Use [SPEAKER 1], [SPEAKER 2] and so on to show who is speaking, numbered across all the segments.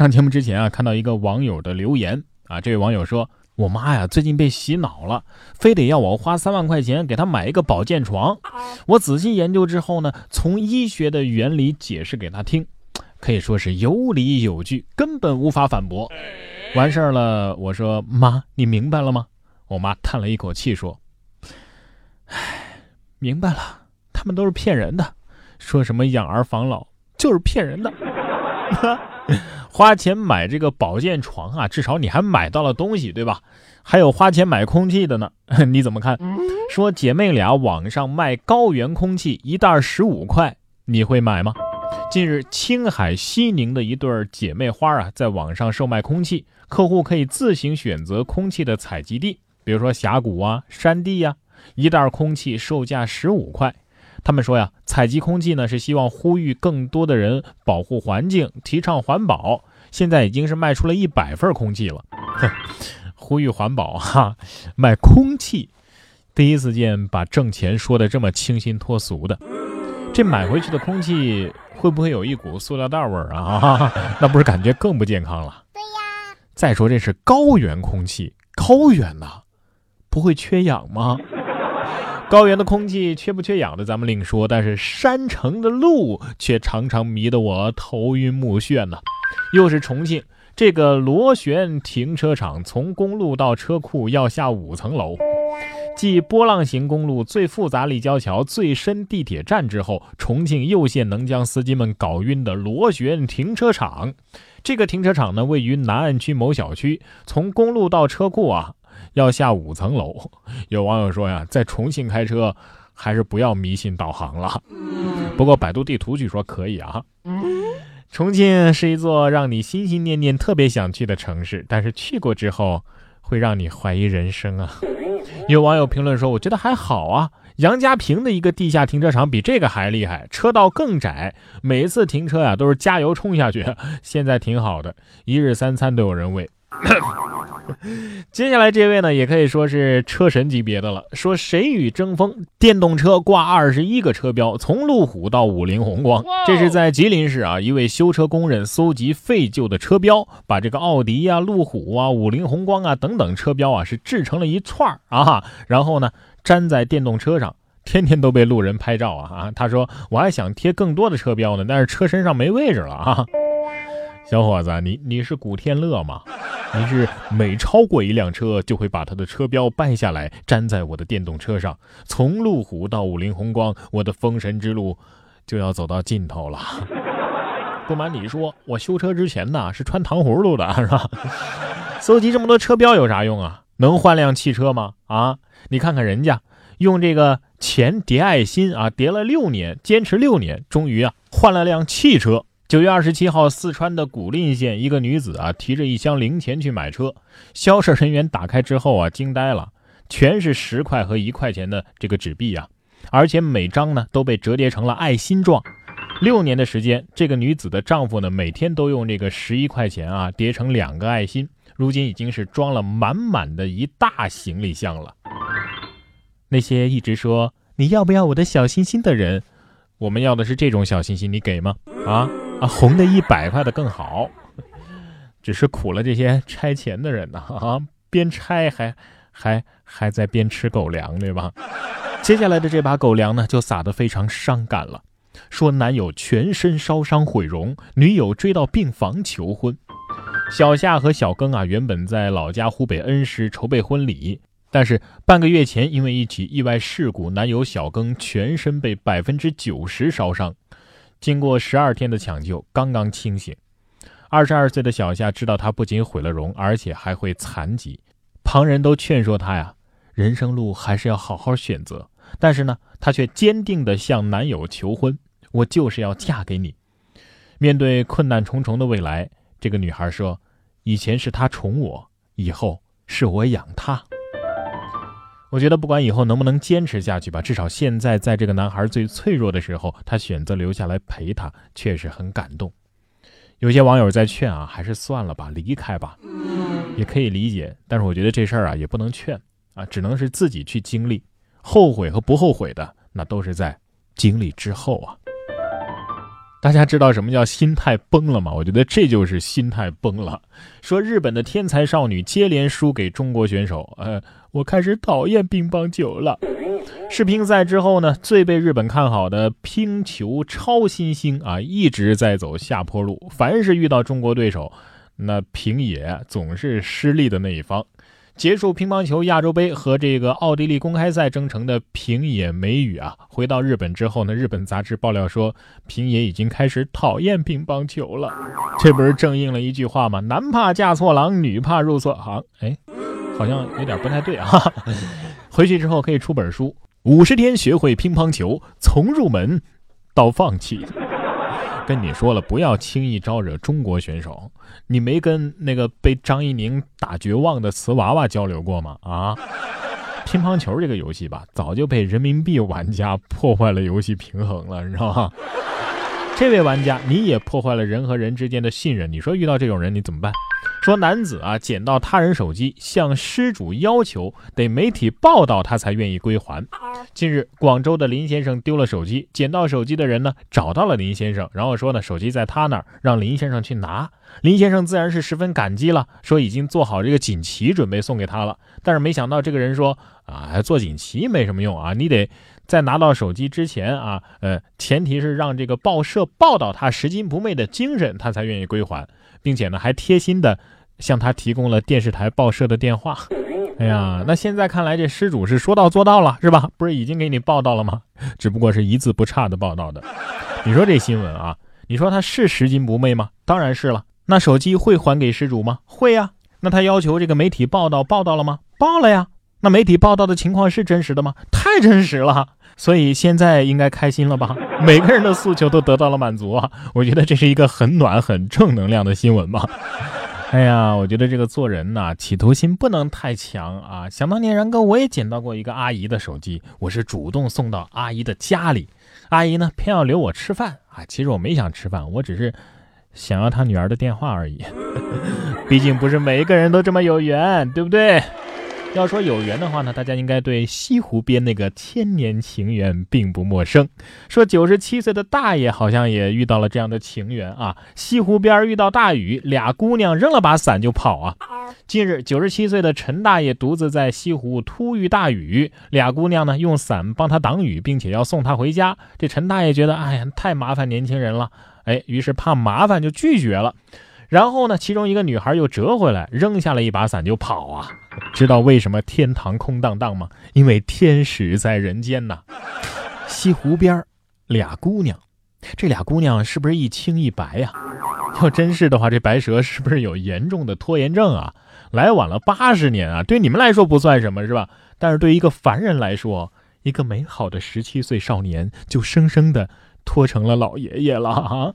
[SPEAKER 1] 上节目之前啊，看到一个网友的留言啊，这位网友说：“我妈呀，最近被洗脑了，非得要我花三万块钱给她买一个保健床。我仔细研究之后呢，从医学的原理解释给她听，可以说是有理有据，根本无法反驳。完事儿了，我说妈，你明白了吗？我妈叹了一口气说：唉，明白了，他们都是骗人的，说什么养儿防老就是骗人的。”花钱买这个保健床啊，至少你还买到了东西，对吧？还有花钱买空气的呢，你怎么看？说姐妹俩网上卖高原空气一袋十五块，你会买吗？近日，青海西宁的一对姐妹花啊，在网上售卖空气，客户可以自行选择空气的采集地，比如说峡谷啊、山地呀，一袋空气售价十五块。他们说呀，采集空气呢是希望呼吁更多的人保护环境，提倡环保。现在已经是卖出了一百份空气了，呼吁环保哈，卖空气，第一次见把挣钱说的这么清新脱俗的。这买回去的空气会不会有一股塑料袋味儿啊？那不是感觉更不健康了？
[SPEAKER 2] 对呀。
[SPEAKER 1] 再说这是高原空气，高原呐，不会缺氧吗？高原的空气缺不缺氧的咱们另说，但是山城的路却常常迷得我头晕目眩呢。又是重庆这个螺旋停车场，从公路到车库要下五层楼，继波浪形公路最复杂立交桥、最深地铁站之后，重庆又现能将司机们搞晕的螺旋停车场。这个停车场呢，位于南岸区某小区，从公路到车库啊。要下五层楼，有网友说呀，在重庆开车还是不要迷信导航了。不过百度地图据说可以啊。重庆是一座让你心心念念、特别想去的城市，但是去过之后会让你怀疑人生啊。有网友评论说：“我觉得还好啊，杨家坪的一个地下停车场比这个还厉害，车道更窄，每一次停车呀都是加油冲下去。现在挺好的，一日三餐都有人喂。” 接下来这位呢，也可以说是车神级别的了。说谁与争锋，电动车挂二十一个车标，从路虎到五菱宏光。这是在吉林市啊，一位修车工人搜集废旧的车标，把这个奥迪呀、路虎啊、五菱宏光啊等等车标啊，是制成了一串儿啊，然后呢粘在电动车上，天天都被路人拍照啊啊！他说我还想贴更多的车标呢，但是车身上没位置了啊。小伙子，你你是古天乐吗？你是每超过一辆车，就会把它的车标掰下来粘在我的电动车上。从路虎到五菱宏光，我的封神之路就要走到尽头了。不瞒你说，我修车之前呢是穿糖葫芦的，是吧？搜集这么多车标有啥用啊？能换辆汽车吗？啊？你看看人家用这个钱叠爱心啊，叠了六年，坚持六年，终于啊换了辆汽车。九月二十七号，四川的古蔺县一个女子啊，提着一箱零钱去买车，销售人员打开之后啊，惊呆了，全是十块和一块钱的这个纸币啊，而且每张呢都被折叠成了爱心状。六年的时间，这个女子的丈夫呢，每天都用这个十一块钱啊叠成两个爱心，如今已经是装了满满的一大行李箱了。那些一直说你要不要我的小心心的人，我们要的是这种小心心，你给吗？啊？啊，红的一百块的更好，只是苦了这些拆钱的人呐！啊，边拆还还还在边吃狗粮，对吧？接下来的这把狗粮呢，就撒得非常伤感了。说男友全身烧伤毁容，女友追到病房求婚。小夏和小庚啊，原本在老家湖北恩施筹备婚礼，但是半个月前因为一起意外事故，男友小庚全身被百分之九十烧伤。经过十二天的抢救，刚刚清醒。二十二岁的小夏知道他不仅毁了容，而且还会残疾。旁人都劝说他呀，人生路还是要好好选择。但是呢，她却坚定地向男友求婚：“我就是要嫁给你。”面对困难重重的未来，这个女孩说：“以前是他宠我，以后是我养他。”我觉得不管以后能不能坚持下去吧，至少现在在这个男孩最脆弱的时候，他选择留下来陪他，确实很感动。有些网友在劝啊，还是算了吧，离开吧，也可以理解。但是我觉得这事儿啊，也不能劝啊，只能是自己去经历，后悔和不后悔的，那都是在经历之后啊。大家知道什么叫心态崩了吗？我觉得这就是心态崩了。说日本的天才少女接连输给中国选手，呃，我开始讨厌乒乓球了。世乒赛之后呢，最被日本看好的乒球超新星啊，一直在走下坡路。凡是遇到中国对手，那平野总是失利的那一方。结束乒乓球亚洲杯和这个奥地利公开赛征程的平野美宇啊，回到日本之后呢，日本杂志爆料说，平野已经开始讨厌乒乓球了。这不是正应了一句话吗？男怕嫁错郎，女怕入错行。哎，好像有点不太对啊。回去之后可以出本书，《五十天学会乒乓球，从入门到放弃》。跟你说了，不要轻易招惹中国选手。你没跟那个被张怡宁打绝望的瓷娃娃交流过吗？啊，乒乓球这个游戏吧，早就被人民币玩家破坏了游戏平衡了，你知道吗？这位玩家，你也破坏了人和人之间的信任。你说遇到这种人你怎么办？说男子啊捡到他人手机，向失主要求得媒体报道他才愿意归还。近日，广州的林先生丢了手机，捡到手机的人呢找到了林先生，然后说呢手机在他那儿，让林先生去拿。林先生自然是十分感激了，说已经做好这个锦旗准备送给他了。但是没想到这个人说啊做锦旗没什么用啊，你得在拿到手机之前啊，呃前提是让这个报社报道他拾金不昧的精神，他才愿意归还。并且呢，还贴心的向他提供了电视台报社的电话。哎呀，那现在看来这失主是说到做到了，是吧？不是已经给你报道了吗？只不过是一字不差的报道的。你说这新闻啊，你说他是拾金不昧吗？当然是了。那手机会还给失主吗？会呀。那他要求这个媒体报道报道了吗？报了呀。那媒体报道的情况是真实的吗？太真实了。所以现在应该开心了吧？每个人的诉求都得到了满足啊！我觉得这是一个很暖、很正能量的新闻吧。哎呀，我觉得这个做人呐，企图心不能太强啊！想当年，然哥我也捡到过一个阿姨的手机，我是主动送到阿姨的家里，阿姨呢偏要留我吃饭啊！其实我没想吃饭，我只是想要她女儿的电话而已。毕竟不是每一个人都这么有缘，对不对？要说有缘的话呢，大家应该对西湖边那个千年情缘并不陌生。说九十七岁的大爷好像也遇到了这样的情缘啊。西湖边遇到大雨，俩姑娘扔了把伞就跑啊。近日，九十七岁的陈大爷独自在西湖突遇大雨，俩姑娘呢用伞帮他挡雨，并且要送他回家。这陈大爷觉得，哎呀，太麻烦年轻人了，哎，于是怕麻烦就拒绝了。然后呢，其中一个女孩又折回来，扔下了一把伞就跑啊。知道为什么天堂空荡荡吗？因为天使在人间呐。西湖边俩姑娘，这俩姑娘是不是一青一白呀？要真是的话，这白蛇是不是有严重的拖延症啊？来晚了八十年啊，对你们来说不算什么，是吧？但是对于一个凡人来说，一个美好的十七岁少年就生生的拖成了老爷爷了啊！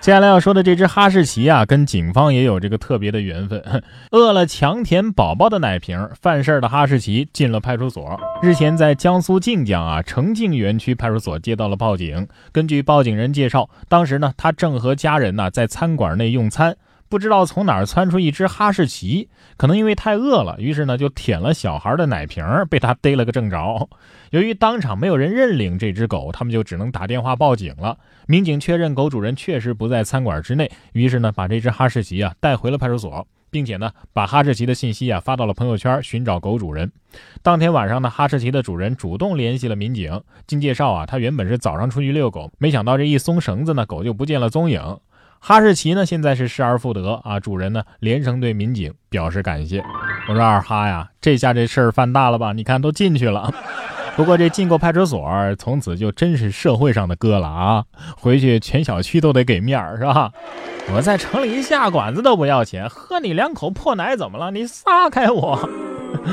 [SPEAKER 1] 接下来要说的这只哈士奇啊，跟警方也有这个特别的缘分。饿了强舔宝宝的奶瓶，犯事的哈士奇进了派出所。日前，在江苏靖江啊澄靖园区派出所接到了报警。根据报警人介绍，当时呢，他正和家人呢在餐馆内用餐。不知道从哪儿窜出一只哈士奇，可能因为太饿了，于是呢就舔了小孩的奶瓶，被他逮了个正着。由于当场没有人认领这只狗，他们就只能打电话报警了。民警确认狗主人确实不在餐馆之内，于是呢把这只哈士奇啊带回了派出所，并且呢把哈士奇的信息啊发到了朋友圈寻找狗主人。当天晚上呢，哈士奇的主人主动联系了民警。经介绍啊，他原本是早上出去遛狗，没想到这一松绳子呢，狗就不见了踪影。哈士奇呢，现在是失而复得啊！主人呢，连声对民警表示感谢。我说二哈呀，这下这事儿犯大了吧？你看都进去了。不过这进过派出所，从此就真是社会上的哥了啊！回去全小区都得给面儿，是吧？我在城里下馆子都不要钱，喝你两口破奶怎么了？你撒开我！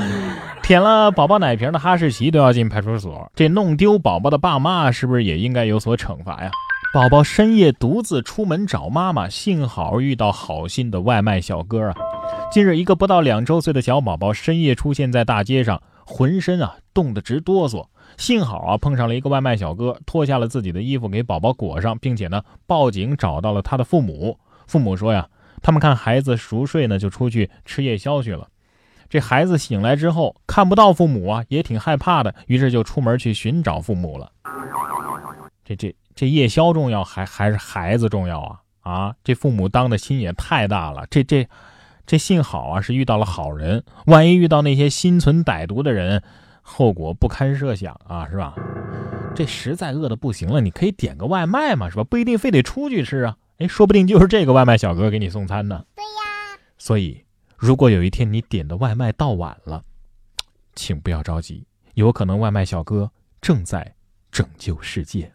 [SPEAKER 1] 舔了宝宝奶瓶的哈士奇都要进派出所，这弄丢宝宝的爸妈是不是也应该有所惩罚呀？宝宝深夜独自出门找妈妈，幸好遇到好心的外卖小哥啊！近日，一个不到两周岁的小宝宝深夜出现在大街上，浑身啊冻得直哆嗦。幸好啊碰上了一个外卖小哥，脱下了自己的衣服给宝宝裹上，并且呢报警找到了他的父母。父母说呀，他们看孩子熟睡呢，就出去吃夜宵去了。这孩子醒来之后看不到父母啊，也挺害怕的，于是就出门去寻找父母了。这这。这夜宵重要还还是孩子重要啊？啊，这父母当的心也太大了。这这这幸好啊，是遇到了好人，万一遇到那些心存歹毒的人，后果不堪设想啊，是吧？这实在饿的不行了，你可以点个外卖嘛，是吧？不一定非得出去吃啊。哎，说不定就是这个外卖小哥给你送餐呢。
[SPEAKER 2] 对呀。
[SPEAKER 1] 所以，如果有一天你点的外卖到晚了，请不要着急，有可能外卖小哥正在拯救世界。